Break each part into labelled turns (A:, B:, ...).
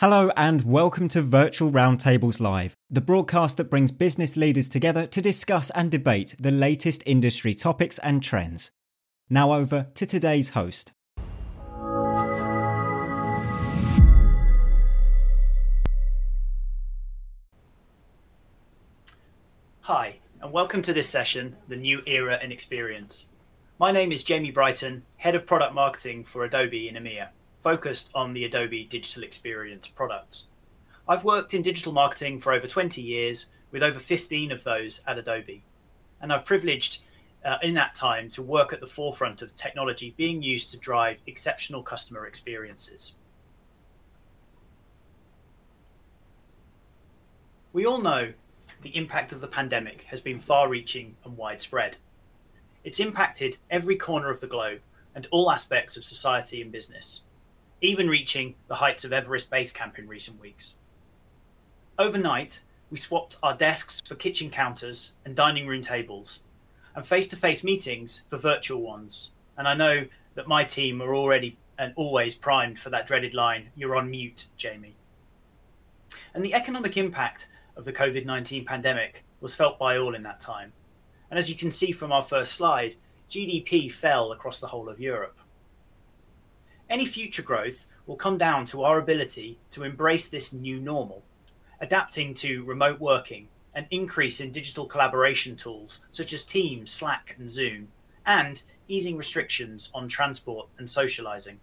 A: Hello and welcome to Virtual Roundtables Live, the broadcast that brings business leaders together to discuss and debate the latest industry topics and trends. Now over to today's host.
B: Hi, and welcome to this session, The New Era in Experience. My name is Jamie Brighton, Head of Product Marketing for Adobe in EMEA focused on the Adobe Digital Experience products. I've worked in digital marketing for over 20 years, with over 15 of those at Adobe. And I've privileged uh, in that time to work at the forefront of technology being used to drive exceptional customer experiences. We all know the impact of the pandemic has been far reaching and widespread. It's impacted every corner of the globe and all aspects of society and business even reaching the heights of Everest Base Camp in recent weeks. Overnight, we swapped our desks for kitchen counters and dining room tables, and face to face meetings for virtual ones. And I know that my team are already and always primed for that dreaded line you're on mute, Jamie. And the economic impact of the COVID 19 pandemic was felt by all in that time. And as you can see from our first slide, GDP fell across the whole of Europe. Any future growth will come down to our ability to embrace this new normal, adapting to remote working, an increase in digital collaboration tools such as Teams, Slack, and Zoom, and easing restrictions on transport and socializing.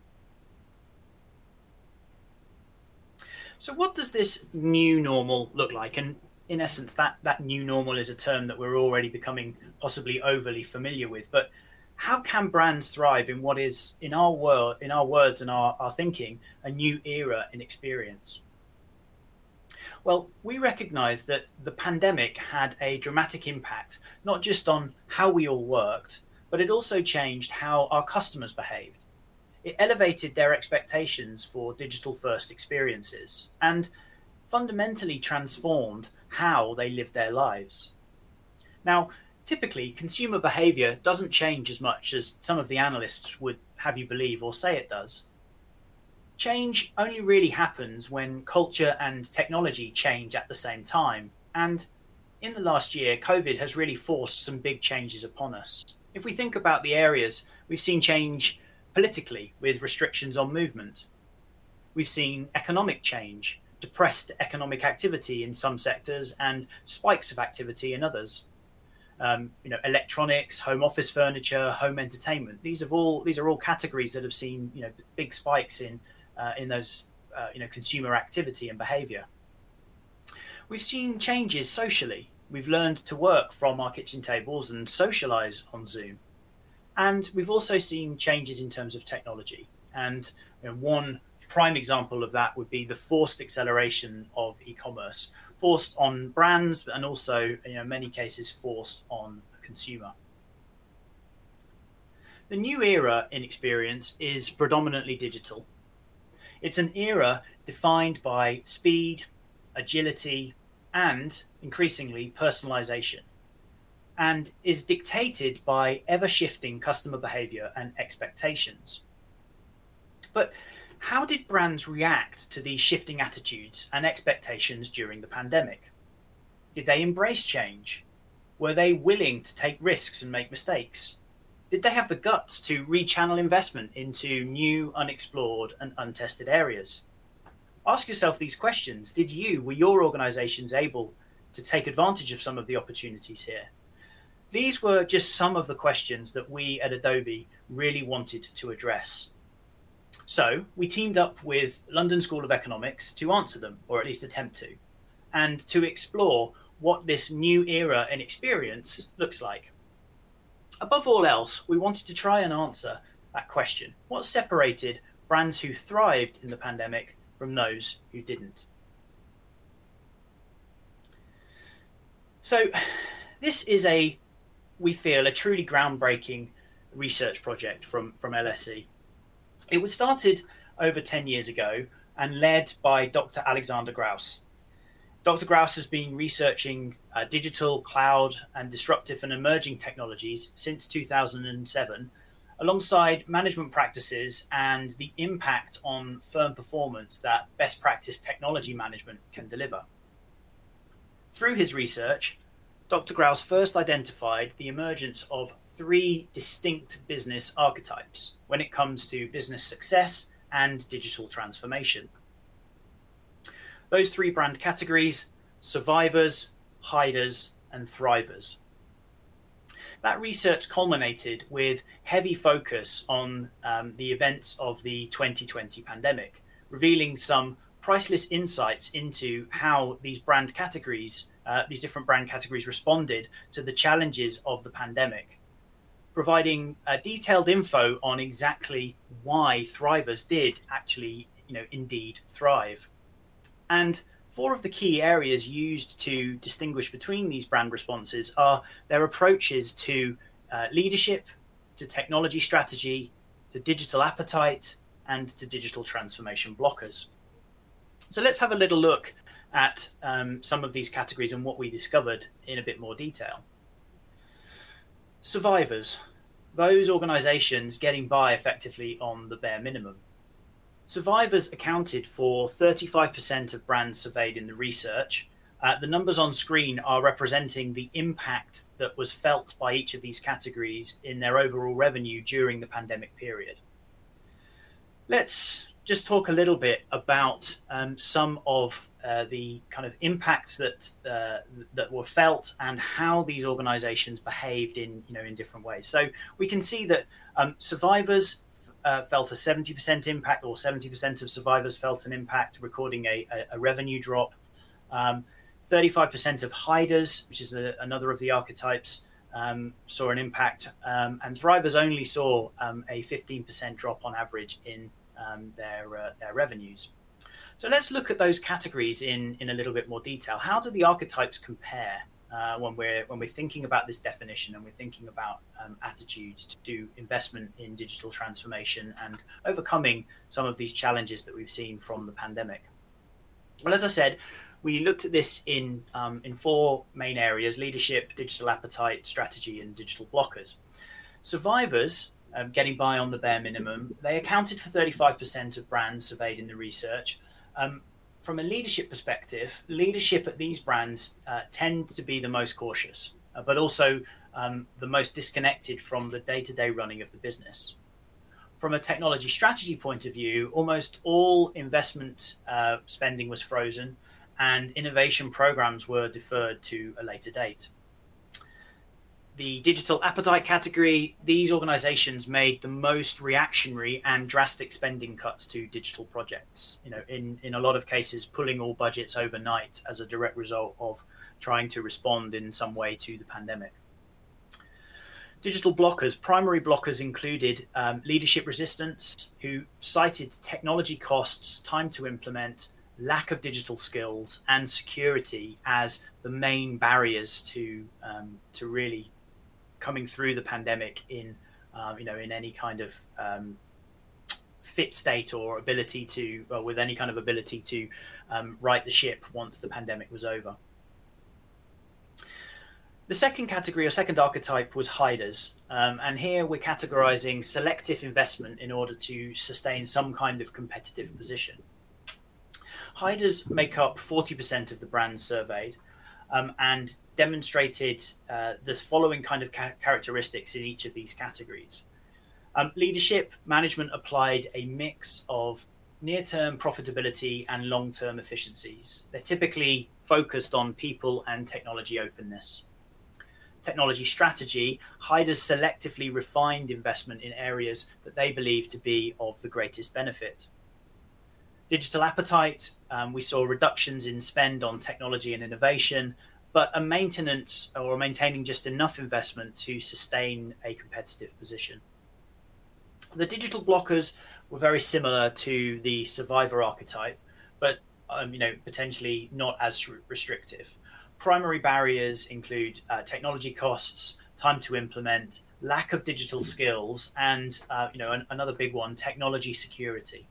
B: So, what does this new normal look like? And in essence, that, that new normal is a term that we're already becoming possibly overly familiar with. But how can brands thrive in what is in our world in our words and our, our thinking a new era in experience? Well we recognize that the pandemic had a dramatic impact not just on how we all worked but it also changed how our customers behaved. It elevated their expectations for digital first experiences and fundamentally transformed how they live their lives. Now typically consumer behavior doesn't change as much as some of the analysts would have you believe or say it does. Change only really happens when culture and technology change at the same time. And in the last year, COVID has really forced some big changes upon us. If we think about the areas, we've seen change politically with restrictions on movement. We've seen economic change, depressed economic activity in some sectors, and spikes of activity in others um, you know, electronics, home office furniture, home entertainment. These have all these are all categories that have seen you know big spikes in uh, in those uh, you know consumer activity and behaviour. We've seen changes socially. We've learned to work from our kitchen tables and socialise on Zoom, and we've also seen changes in terms of technology. And you know, one prime example of that would be the forced acceleration of e-commerce, forced on brands and also, you know, many cases, forced on the consumer. The new era in experience is predominantly digital. It's an era defined by speed, agility, and increasingly personalization, and is dictated by ever shifting customer behavior and expectations. But how did brands react to these shifting attitudes and expectations during the pandemic? Did they embrace change? Were they willing to take risks and make mistakes? Did they have the guts to rechannel investment into new, unexplored, and untested areas? Ask yourself these questions. Did you, were your organizations able to take advantage of some of the opportunities here? These were just some of the questions that we at Adobe really wanted to address. So we teamed up with London School of Economics to answer them, or at least attempt to, and to explore what this new era in experience looks like. Above all else, we wanted to try and answer that question what separated brands who thrived in the pandemic from those who didn't? So, this is a, we feel, a truly groundbreaking research project from, from LSE. It was started over 10 years ago and led by Dr. Alexander Grous. Dr. Grous has been researching uh, digital, cloud, and disruptive and emerging technologies since 2007 alongside management practices and the impact on firm performance that best practice technology management can deliver. Through his research, Dr. Grous first identified the emergence of three distinct business archetypes when it comes to business success and digital transformation. Those three brand categories survivors, hiders, and thrivers. That research culminated with heavy focus on um, the events of the 2020 pandemic, revealing some priceless insights into how these brand categories, uh, these different brand categories responded to the challenges of the pandemic, providing uh, detailed info on exactly why thrivers did actually, you know, indeed thrive. And four of the key areas used to distinguish between these brand responses are their approaches to uh, leadership, to technology strategy, to digital appetite, and to digital transformation blockers. So let's have a little look at um, some of these categories and what we discovered in a bit more detail. Survivors, those organizations getting by effectively on the bare minimum. Survivors accounted for 35% of brands surveyed in the research. Uh, the numbers on screen are representing the impact that was felt by each of these categories in their overall revenue during the pandemic period. Let's just talk a little bit about um, some of uh, the kind of impacts that uh, that were felt and how these organisations behaved in you know in different ways. So we can see that um, survivors uh, felt a 70% impact, or 70% of survivors felt an impact, recording a, a, a revenue drop. Um, 35% of hiders, which is a, another of the archetypes, um, saw an impact, um, and thrivers only saw um, a 15% drop on average in um, their uh, their revenues. So let's look at those categories in in a little bit more detail. How do the archetypes compare uh, when we're when we're thinking about this definition and we're thinking about um, attitudes to do investment in digital transformation and overcoming some of these challenges that we've seen from the pandemic. Well, as I said, we looked at this in um, in four main areas: leadership, digital appetite, strategy, and digital blockers. Survivors. Um, getting by on the bare minimum, they accounted for 35% of brands surveyed in the research, um, from a leadership perspective, leadership at these brands uh, tend to be the most cautious, uh, but also um, the most disconnected from the day to day running of the business. From a technology strategy point of view, almost all investment uh, spending was frozen and innovation programs were deferred to a later date the digital appetite category, these organizations made the most reactionary and drastic spending cuts to digital projects. You know, in, in a lot of cases, pulling all budgets overnight as a direct result of trying to respond in some way to the pandemic. Digital blockers, primary blockers included um, leadership resistance, who cited technology costs, time to implement, lack of digital skills, and security as the main barriers to um, to really coming through the pandemic in um, you know in any kind of um, fit state or ability to well, with any kind of ability to um, right the ship once the pandemic was over. The second category or second archetype was hiders. Um, and here we're categorizing selective investment in order to sustain some kind of competitive position. Hiders make up 40% of the brands surveyed um, and demonstrated uh, the following kind of ca- characteristics in each of these categories. Um, leadership management applied a mix of near term profitability and long term efficiencies. They're typically focused on people and technology openness. Technology strategy, hiders selectively refined investment in areas that they believe to be of the greatest benefit. Digital appetite, um, we saw reductions in spend on technology and innovation, but a maintenance or maintaining just enough investment to sustain a competitive position. The digital blockers were very similar to the survivor archetype, but um, you know potentially not as restrictive. Primary barriers include uh, technology costs, time to implement, lack of digital skills, and uh, you know an, another big one, technology security.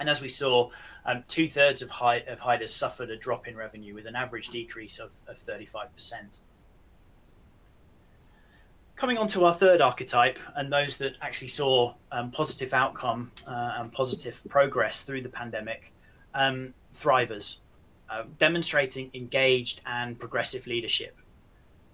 B: And as we saw, um, two thirds of, high, of suffered a drop in revenue with an average decrease of, of 35%. Coming on to our third archetype, and those that actually saw um, positive outcome uh, and positive progress through the pandemic, um, thrivers, uh, demonstrating engaged and progressive leadership.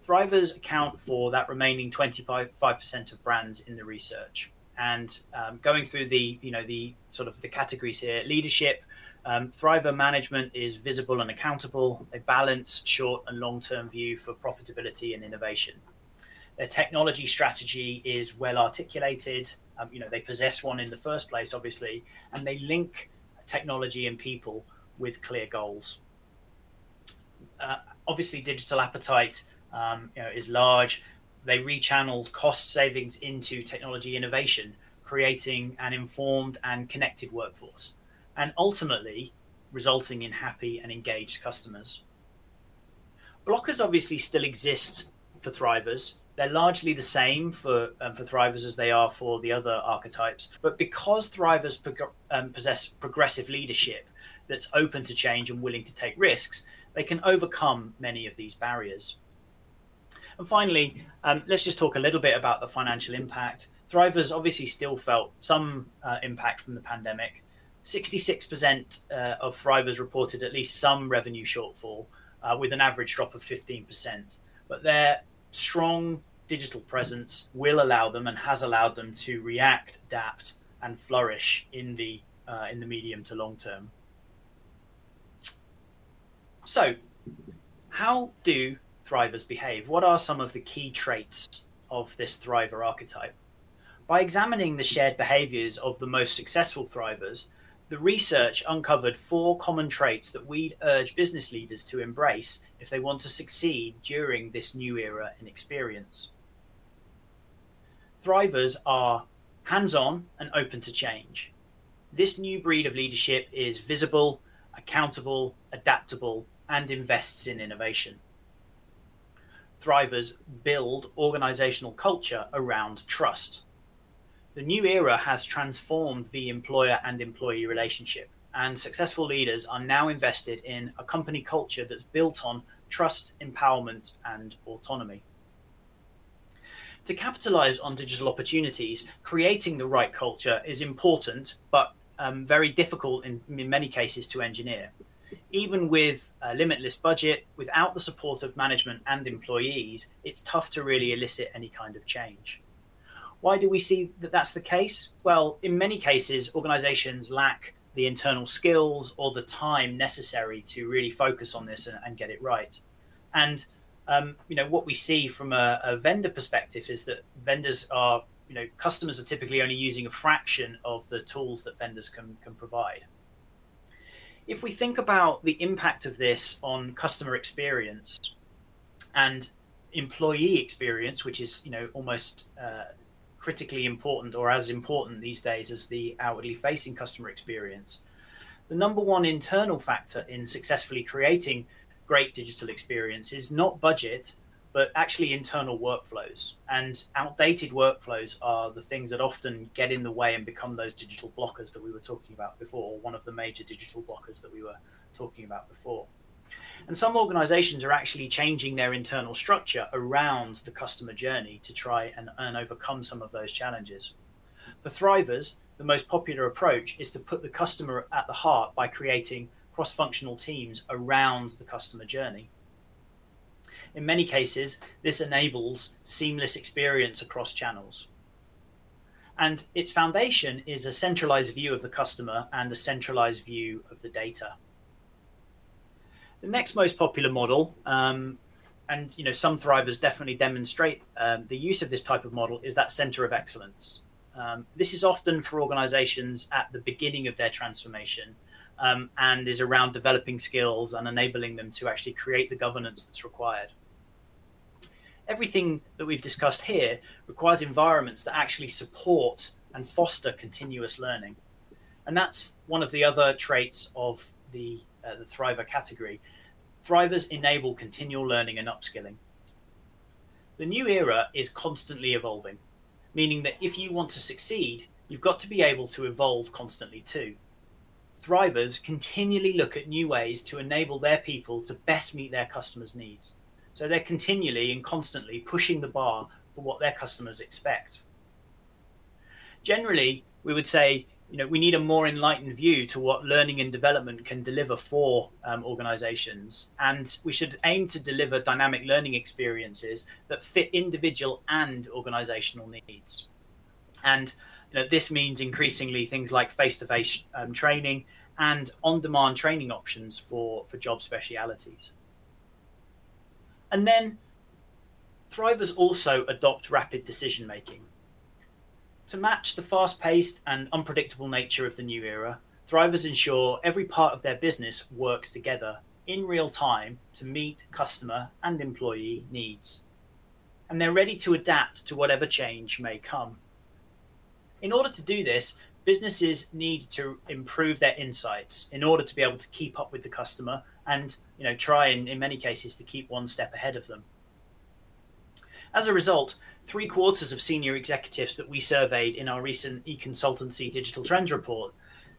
B: Thrivers account for that remaining 25% of brands in the research. And um, going through the, you know, the sort of the categories here, leadership, um, Thriver management is visible and accountable. They balance short and long term view for profitability and innovation. Their technology strategy is well articulated. Um, you know, they possess one in the first place, obviously, and they link technology and people with clear goals. Uh, obviously, digital appetite um, you know, is large. They rechanneled cost savings into technology innovation, creating an informed and connected workforce, and ultimately resulting in happy and engaged customers. Blockers obviously still exist for thrivers. They're largely the same for um, for thrivers as they are for the other archetypes. But because thrivers prog- um, possess progressive leadership that's open to change and willing to take risks, they can overcome many of these barriers. And finally, um, let's just talk a little bit about the financial impact. Thrivers obviously still felt some uh, impact from the pandemic. 66% uh, of Thrivers reported at least some revenue shortfall, uh, with an average drop of 15%. But their strong digital presence will allow them and has allowed them to react, adapt, and flourish in the uh, in the medium to long term. So, how do thrivers behave? What are some of the key traits of this thriver archetype? By examining the shared behaviors of the most successful thrivers, the research uncovered four common traits that we'd urge business leaders to embrace if they want to succeed during this new era in experience. Thrivers are hands on and open to change. This new breed of leadership is visible, accountable, adaptable, and invests in innovation. Thrivers build organizational culture around trust. The new era has transformed the employer and employee relationship, and successful leaders are now invested in a company culture that's built on trust, empowerment, and autonomy. To capitalize on digital opportunities, creating the right culture is important, but um, very difficult in, in many cases to engineer even with a limitless budget, without the support of management and employees, it's tough to really elicit any kind of change. Why do we see that that's the case? Well, in many cases, organizations lack the internal skills or the time necessary to really focus on this and, and get it right. And um, you know what we see from a, a vendor perspective is that vendors are you know customers are typically only using a fraction of the tools that vendors can can provide if we think about the impact of this on customer experience and employee experience, which is you know almost uh, critically important or as important these days as the outwardly facing customer experience, the number one internal factor in successfully creating great digital experience is not budget, but actually internal workflows. And outdated workflows are the things that often get in the way and become those digital blockers that we were talking about before, or one of the major digital blockers that we were talking about before. And some organizations are actually changing their internal structure around the customer journey to try and, and overcome some of those challenges. For Thrivers, the most popular approach is to put the customer at the heart by creating cross functional teams around the customer journey. In many cases, this enables seamless experience across channels. And its foundation is a centralized view of the customer and a centralized view of the data. The next most popular model, um, and you know some thrivers definitely demonstrate um, the use of this type of model, is that center of excellence. Um, this is often for organizations at the beginning of their transformation um, and is around developing skills and enabling them to actually create the governance that's required everything that we've discussed here requires environments that actually support and foster continuous learning. And that's one of the other traits of the, uh, the Thriver category. Thrivers enable continual learning and upskilling. The new era is constantly evolving, meaning that if you want to succeed, you've got to be able to evolve constantly too. Thrivers continually look at new ways to enable their people to best meet their customers' needs. So they're continually and constantly pushing the bar for what their customers expect. Generally, we would say you know we need a more enlightened view to what learning and development can deliver for um, organizations and we should aim to deliver dynamic learning experiences that fit individual and organizational needs and you know, this means increasingly things like face-to-face um, training and on-demand training options for for job specialities and then thrivers also adopt rapid decision making to match the fast paced and unpredictable nature of the new era, Thrivers ensure every part of their business works together in real time to meet customer and employee needs. And they're ready to adapt to whatever change may come. In order to do this, businesses need to improve their insights in order to be able to keep up with the customer and you know try in, in many cases to keep one step ahead of them. As a result, three quarters of senior executives that we surveyed in our recent Econsultancy digital trends report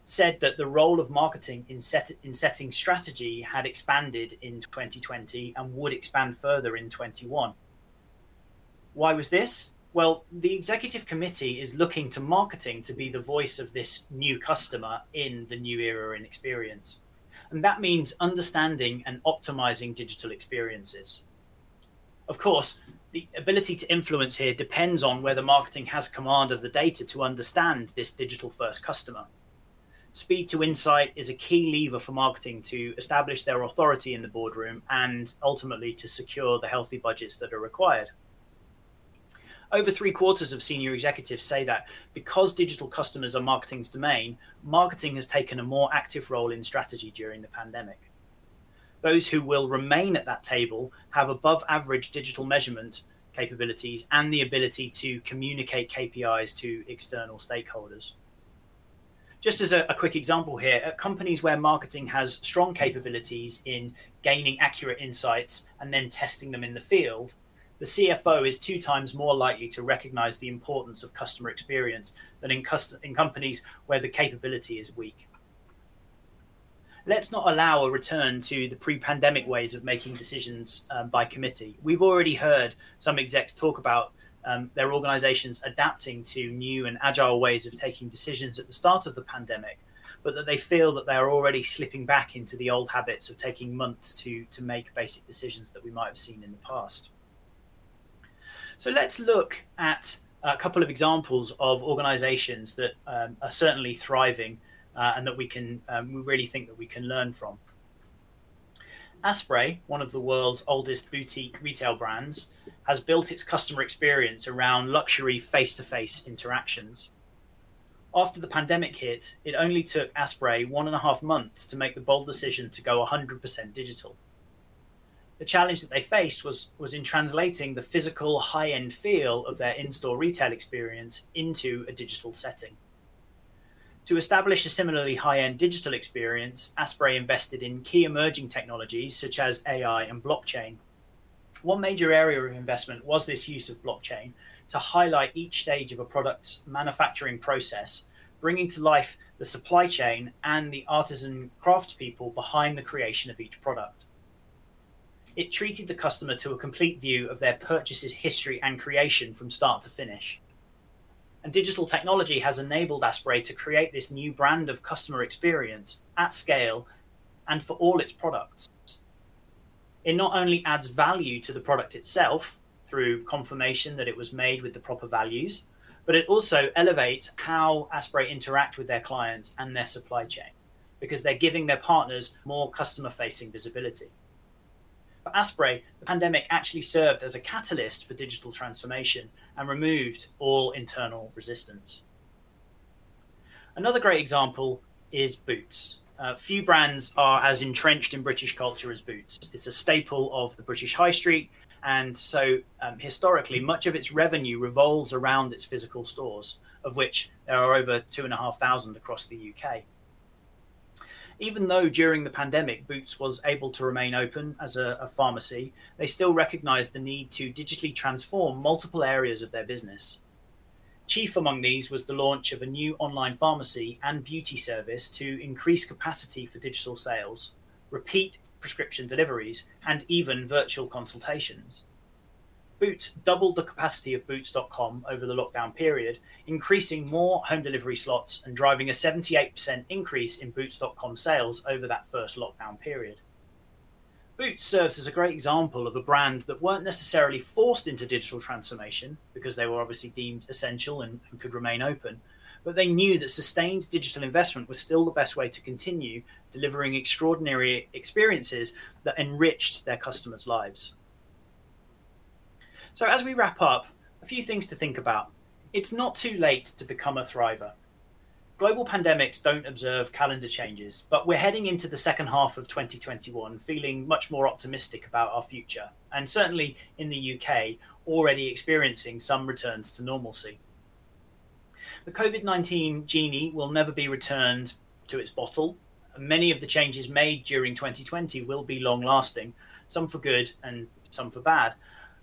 B: said that the role of marketing in, set, in setting strategy had expanded in 2020 and would expand further in 21. Why was this? Well, the executive committee is looking to marketing to be the voice of this new customer in the new era in experience. And that means understanding and optimizing digital experiences. Of course, the ability to influence here depends on whether marketing has command of the data to understand this digital first customer. Speed to insight is a key lever for marketing to establish their authority in the boardroom and ultimately to secure the healthy budgets that are required. Over three quarters of senior executives say that because digital customers are marketing's domain, marketing has taken a more active role in strategy during the pandemic those who will remain at that table have above average digital measurement capabilities and the ability to communicate KPIs to external stakeholders. Just as a, a, quick example here, at companies where marketing has strong capabilities in gaining accurate insights and then testing them in the field, the CFO is two times more likely to recognize the importance of customer experience than in, custom, in companies where the capability is weak let's not allow a return to the pre-pandemic ways of making decisions um, by committee. We've already heard some execs talk about um, their organizations adapting to new and agile ways of taking decisions at the start of the pandemic, but that they feel that they're already slipping back into the old habits of taking months to, to make basic decisions that we might have seen in the past. So let's look at a couple of examples of organizations that um, are certainly thriving uh, and that we can um, we really think that we can learn from. Asprey, one of the world's oldest boutique retail brands, has built its customer experience around luxury face-to-face interactions. After the pandemic hit, it only took Asprey one and a half months to make the bold decision to go 100% digital. The challenge that they faced was, was in translating the physical high end feel of their in store retail experience into a digital setting. To establish a similarly high end digital experience, Asprey invested in key emerging technologies such as AI and blockchain. One major area of investment was this use of blockchain to highlight each stage of a product's manufacturing process, bringing to life the supply chain and the artisan craftspeople behind the creation of each product. It treated the customer to a complete view of their purchase's history and creation from start to finish. And digital technology has enabled Asprey to create this new brand of customer experience at scale and for all its products. It not only adds value to the product itself through confirmation that it was made with the proper values, but it also elevates how Asprey interact with their clients and their supply chain because they're giving their partners more customer facing visibility. For Asprey, the pandemic actually served as a catalyst for digital transformation and removed all internal resistance. Another great example is Boots. Uh, few brands are as entrenched in British culture as Boots. It's a staple of the British high street, and so um, historically, much of its revenue revolves around its physical stores, of which there are over two and a half thousand across the UK even though during the pandemic Boots was able to remain open as a, a pharmacy, they still recognized the need to digitally transform multiple areas of their business. Chief among these was the launch of a new online pharmacy and beauty service to increase capacity for digital sales, repeat prescription deliveries, and even virtual consultations. Boots doubled the capacity of Boots.com over the lockdown period, increasing more home delivery slots and driving a 78% increase in Boots.com sales over that first lockdown period. Boots serves as a great example of a brand that weren't necessarily forced into digital transformation because they were obviously deemed essential and, and could remain open, but they knew that sustained digital investment was still the best way to continue delivering extraordinary experiences that enriched their customers' lives. So, as we wrap up, a few things to think about. It's not too late to become a thriver. Global pandemics don't observe calendar changes, but we're heading into the second half of 2021 feeling much more optimistic about our future, and certainly in the UK, already experiencing some returns to normalcy. The COVID 19 genie will never be returned to its bottle. Many of the changes made during 2020 will be long lasting, some for good and some for bad.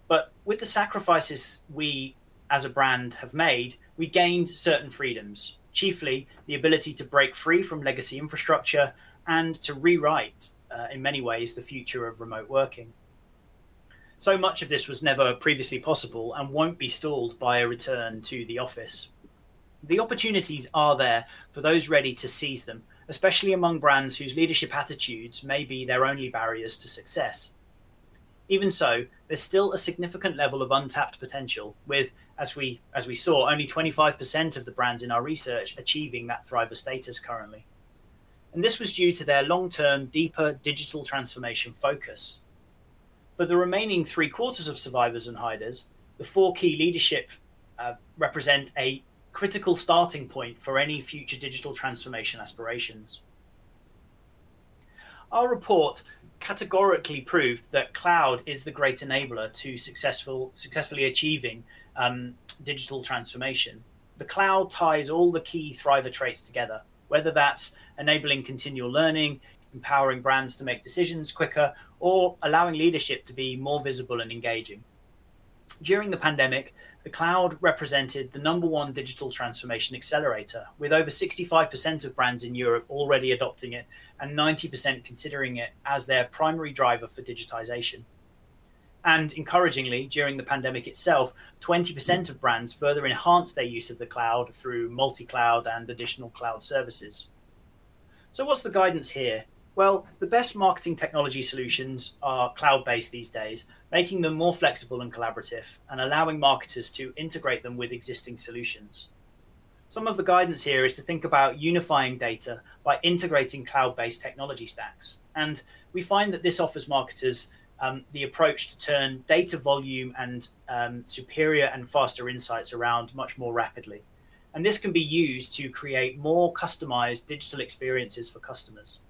B: But with the sacrifices we as a brand have made, we gained certain freedoms, chiefly the ability to break free from legacy infrastructure and to rewrite, uh, in many ways, the future of remote working. So much of this was never previously possible and won't be stalled by a return to the office. The opportunities are there for those ready to seize them, especially among brands whose leadership attitudes may be their only barriers to success. Even so, there's still a significant level of untapped potential, with, as we as we saw, only 25% of the brands in our research achieving that thriver status currently. And this was due to their long-term, deeper digital transformation focus. For the remaining three quarters of survivors and hiders, the four key leadership uh, represent a critical starting point for any future digital transformation aspirations. Our report categorically proved that cloud is the great enabler to successful successfully achieving um, digital transformation. The cloud ties all the key Thriver traits together, whether that's enabling continual learning, empowering brands to make decisions quicker, or allowing leadership to be more visible and engaging. During the pandemic, the cloud represented the number one digital transformation accelerator, with over 65% of brands in Europe already adopting it and 90% considering it as their primary driver for digitization. And encouragingly, during the pandemic itself, 20% of brands further enhanced their use of the cloud through multi cloud and additional cloud services. So, what's the guidance here? Well, the best marketing technology solutions are cloud based these days, making them more flexible and collaborative and allowing marketers to integrate them with existing solutions. Some of the guidance here is to think about unifying data by integrating cloud based technology stacks. And we find that this offers marketers um, the approach to turn data volume and um, superior and faster insights around much more rapidly. And this can be used to create more customized digital experiences for customers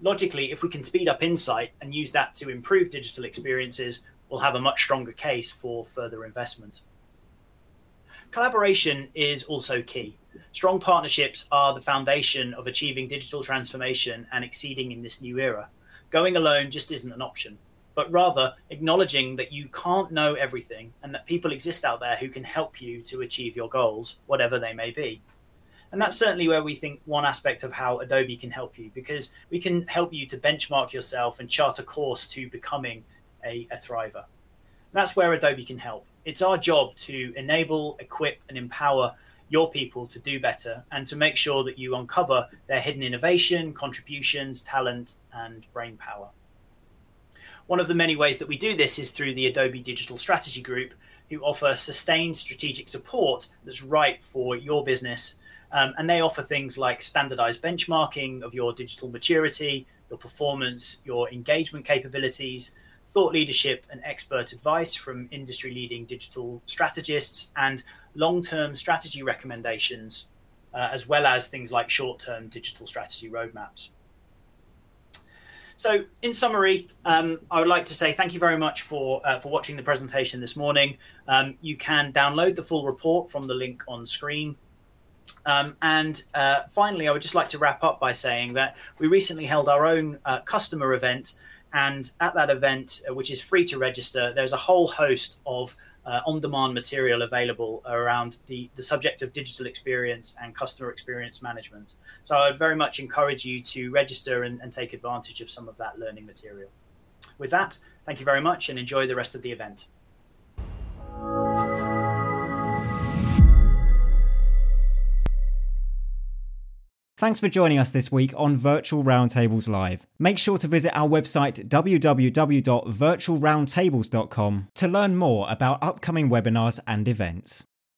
B: logically, if we can speed up insight and use that to improve digital experiences, we'll have a much stronger case for further investment. Collaboration is also key. Strong partnerships are the foundation of achieving digital transformation and exceeding in this new era. Going alone just isn't an option, but rather acknowledging that you can't know everything and that people exist out there who can help you to achieve your goals, whatever they may be. And that's certainly where we think one aspect of how Adobe can help you, because we can help you to benchmark yourself and chart a course to becoming a, a thriver. That's where Adobe can help. It's our job to enable, equip, and empower your people to do better and to make sure that you uncover their hidden innovation, contributions, talent, and brain power. One of the many ways that we do this is through the Adobe Digital Strategy Group, who offer sustained strategic support that's right for your business um, and they offer things like standardized benchmarking of your digital maturity, your performance, your engagement capabilities, thought leadership and expert advice from industry leading digital strategists, and long term strategy recommendations, uh, as well as things like short term digital strategy roadmaps. So, in summary, um, I would like to say thank you very much for uh, for watching the presentation this morning. Um, you can download the full report from the link on screen. Um, and uh, finally, I would just like to wrap up by saying that we recently held our own uh, customer event. And at that event, uh, which is free to register, there's a whole host of uh, on demand material available around the, the subject of digital experience and customer experience management. So I would very much encourage you to register and, and take advantage of some of that learning material. With that, thank you very much and enjoy the rest of the event.
A: Thanks for joining us this week on Virtual Roundtables Live. Make sure to visit our website www.virtualroundtables.com to learn more about upcoming webinars and events.